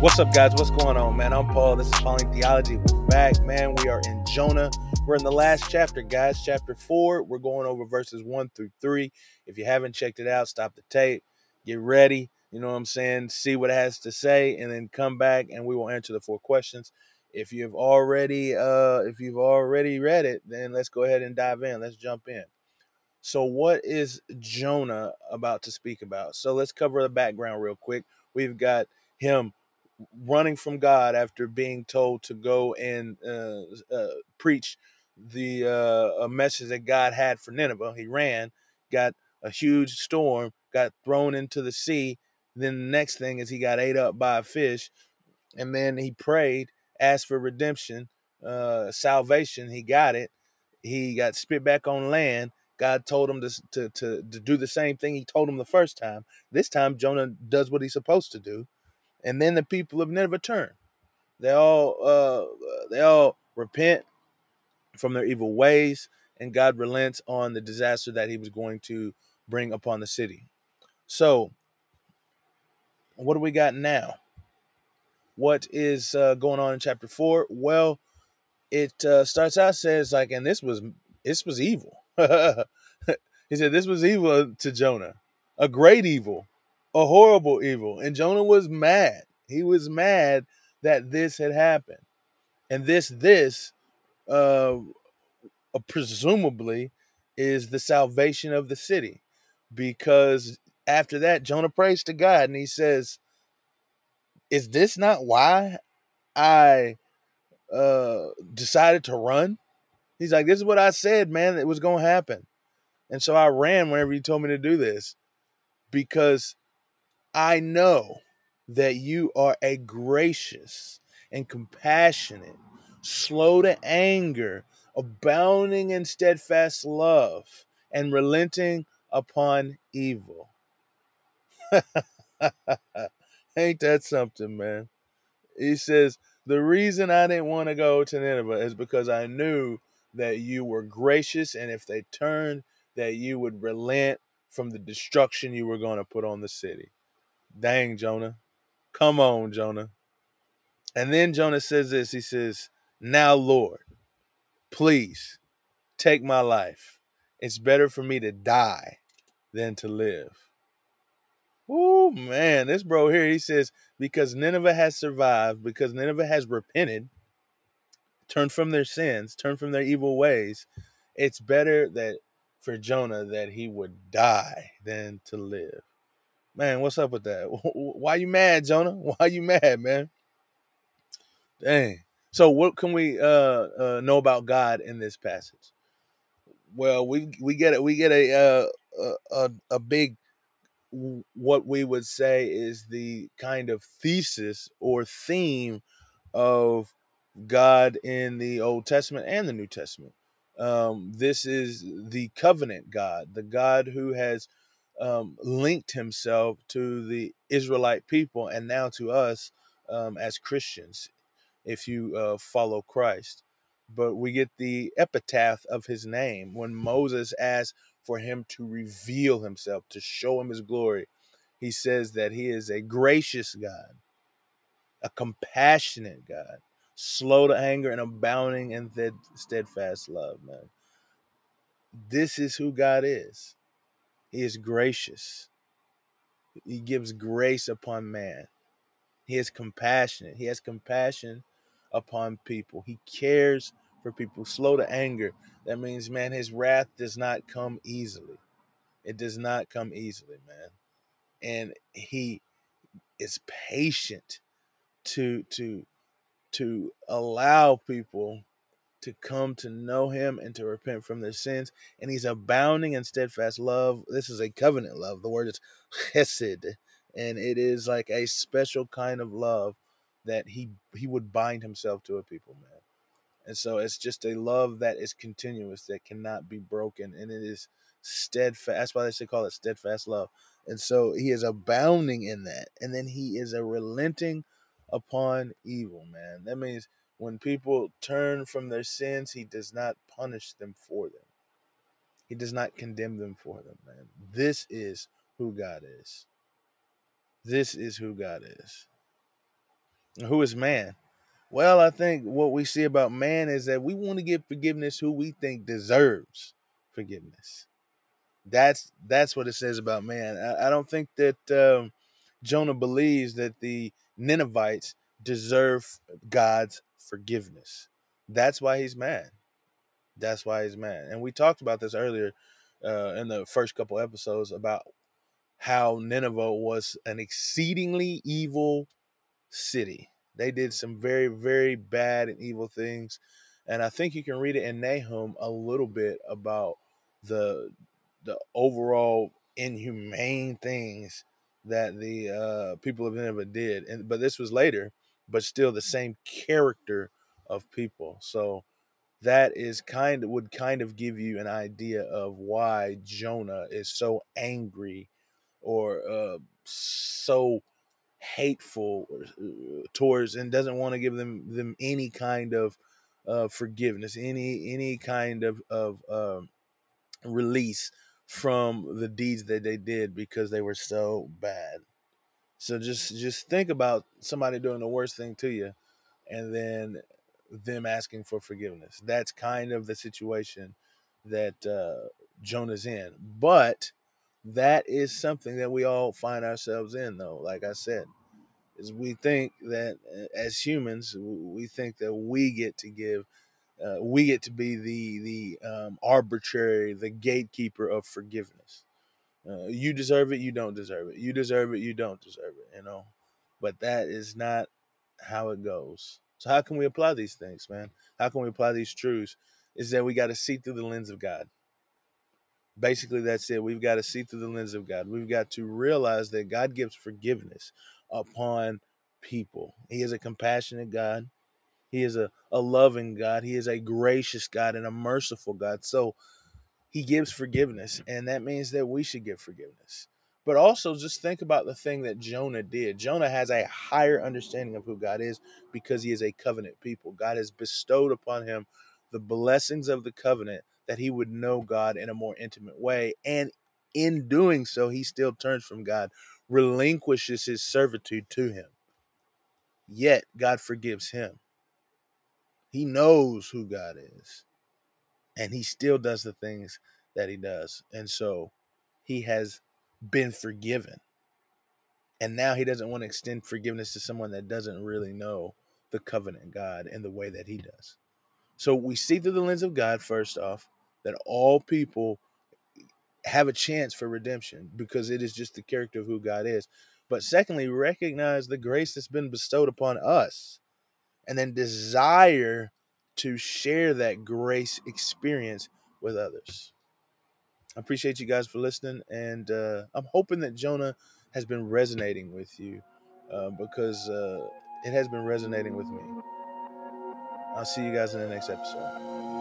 What's up, guys? What's going on, man? I'm Paul. This is Pauline Theology. We're back, man. We are in Jonah. We're in the last chapter, guys. Chapter four. We're going over verses one through three. If you haven't checked it out, stop the tape, get ready. You know what I'm saying? See what it has to say, and then come back, and we will answer the four questions. If you've already, uh, if you've already read it, then let's go ahead and dive in. Let's jump in. So, what is Jonah about to speak about? So, let's cover the background real quick. We've got him running from God after being told to go and uh, uh, preach the uh, a message that God had for Nineveh. He ran, got a huge storm, got thrown into the sea. Then the next thing is he got ate up by a fish, and then he prayed, asked for redemption, uh, salvation. He got it. He got spit back on land. God told him to, to, to, to do the same thing he told him the first time. This time, Jonah does what he's supposed to do and then the people of Nineveh turn. They all uh, they all repent from their evil ways, and God relents on the disaster that He was going to bring upon the city. So, what do we got now? What is uh, going on in chapter four? Well, it uh, starts out says like, and this was this was evil. he said this was evil to Jonah, a great evil a horrible evil. And Jonah was mad. He was mad that this had happened. And this, this, uh, uh, presumably, is the salvation of the city. Because after that, Jonah prays to God and he says, Is this not why I uh, decided to run? He's like, This is what I said, man, it was going to happen. And so I ran whenever you told me to do this because I know that you are a gracious and compassionate, slow to anger, abounding in steadfast love, and relenting upon evil. Ain't that something, man? He says, The reason I didn't want to go to Nineveh is because I knew that you were gracious, and if they turned, that you would relent from the destruction you were going to put on the city. Dang, Jonah. Come on, Jonah. And then Jonah says this He says, Now, Lord, please take my life. It's better for me to die than to live. Oh, man. This bro here, he says, Because Nineveh has survived, because Nineveh has repented, turned from their sins, turned from their evil ways, it's better that for Jonah that he would die than to live. Man, what's up with that? Why you mad, Jonah? Why you mad, man? Dang. So what can we uh, uh, know about God in this passage? Well, we we get it. We get a uh, a a big what we would say is the kind of thesis or theme of God in the Old Testament and the New Testament. Um, this is the covenant God, the God who has um, linked himself to the Israelite people and now to us um, as Christians, if you uh, follow Christ. But we get the epitaph of his name when Moses asked for him to reveal himself, to show him his glory. He says that he is a gracious God, a compassionate God, slow to anger and abounding in steadfast love, man. This is who God is. He is gracious. He gives grace upon man. He is compassionate. He has compassion upon people. He cares for people, slow to anger. That means, man, his wrath does not come easily. It does not come easily, man. And he is patient to to to allow people to come to know him and to repent from their sins. And he's abounding in steadfast love. This is a covenant love. The word is chesed. And it is like a special kind of love that he he would bind himself to a people, man. And so it's just a love that is continuous, that cannot be broken, and it is steadfast. That's why they say call it steadfast love. And so he is abounding in that. And then he is a relenting upon evil, man. That means when people turn from their sins, he does not punish them for them. He does not condemn them for them, man. This is who God is. This is who God is. Who is man? Well, I think what we see about man is that we want to give forgiveness who we think deserves forgiveness. That's that's what it says about man. I, I don't think that um, Jonah believes that the Ninevites deserve God's forgiveness. That's why he's mad. That's why he's mad. And we talked about this earlier uh, in the first couple episodes about how Nineveh was an exceedingly evil city. They did some very, very bad and evil things. And I think you can read it in Nahum a little bit about the the overall inhumane things that the uh, people of Nineveh did. And but this was later, but still the same character of people. So that is kind of would kind of give you an idea of why Jonah is so angry or uh, so hateful uh, towards and doesn't want to give them them any kind of uh, forgiveness, any any kind of of um, release from the deeds that they did because they were so bad. So just just think about somebody doing the worst thing to you, and then them asking for forgiveness. That's kind of the situation that uh, Jonah's in. But that is something that we all find ourselves in, though. Like I said, is we think that uh, as humans, we think that we get to give, uh, we get to be the the um, arbitrary, the gatekeeper of forgiveness. Uh, you deserve it, you don't deserve it. You deserve it, you don't deserve it. You know, but that is not how it goes. So how can we apply these things, man? How can we apply these truths? Is that we got to see through the lens of God. Basically, that's it. We've got to see through the lens of God. We've got to realize that God gives forgiveness upon people. He is a compassionate God. He is a, a loving God. He is a gracious God and a merciful God. So he gives forgiveness, and that means that we should give forgiveness. But also just think about the thing that Jonah did. Jonah has a higher understanding of who God is because he is a covenant people. God has bestowed upon him the blessings of the covenant that he would know God in a more intimate way. And in doing so, he still turns from God, relinquishes his servitude to him. Yet God forgives him. He knows who God is. And he still does the things that he does. And so he has been forgiven. And now he doesn't want to extend forgiveness to someone that doesn't really know the covenant God in the way that he does. So we see through the lens of God, first off, that all people have a chance for redemption because it is just the character of who God is. But secondly, recognize the grace that's been bestowed upon us and then desire to share that grace experience with others. I appreciate you guys for listening, and uh, I'm hoping that Jonah has been resonating with you uh, because uh, it has been resonating with me. I'll see you guys in the next episode.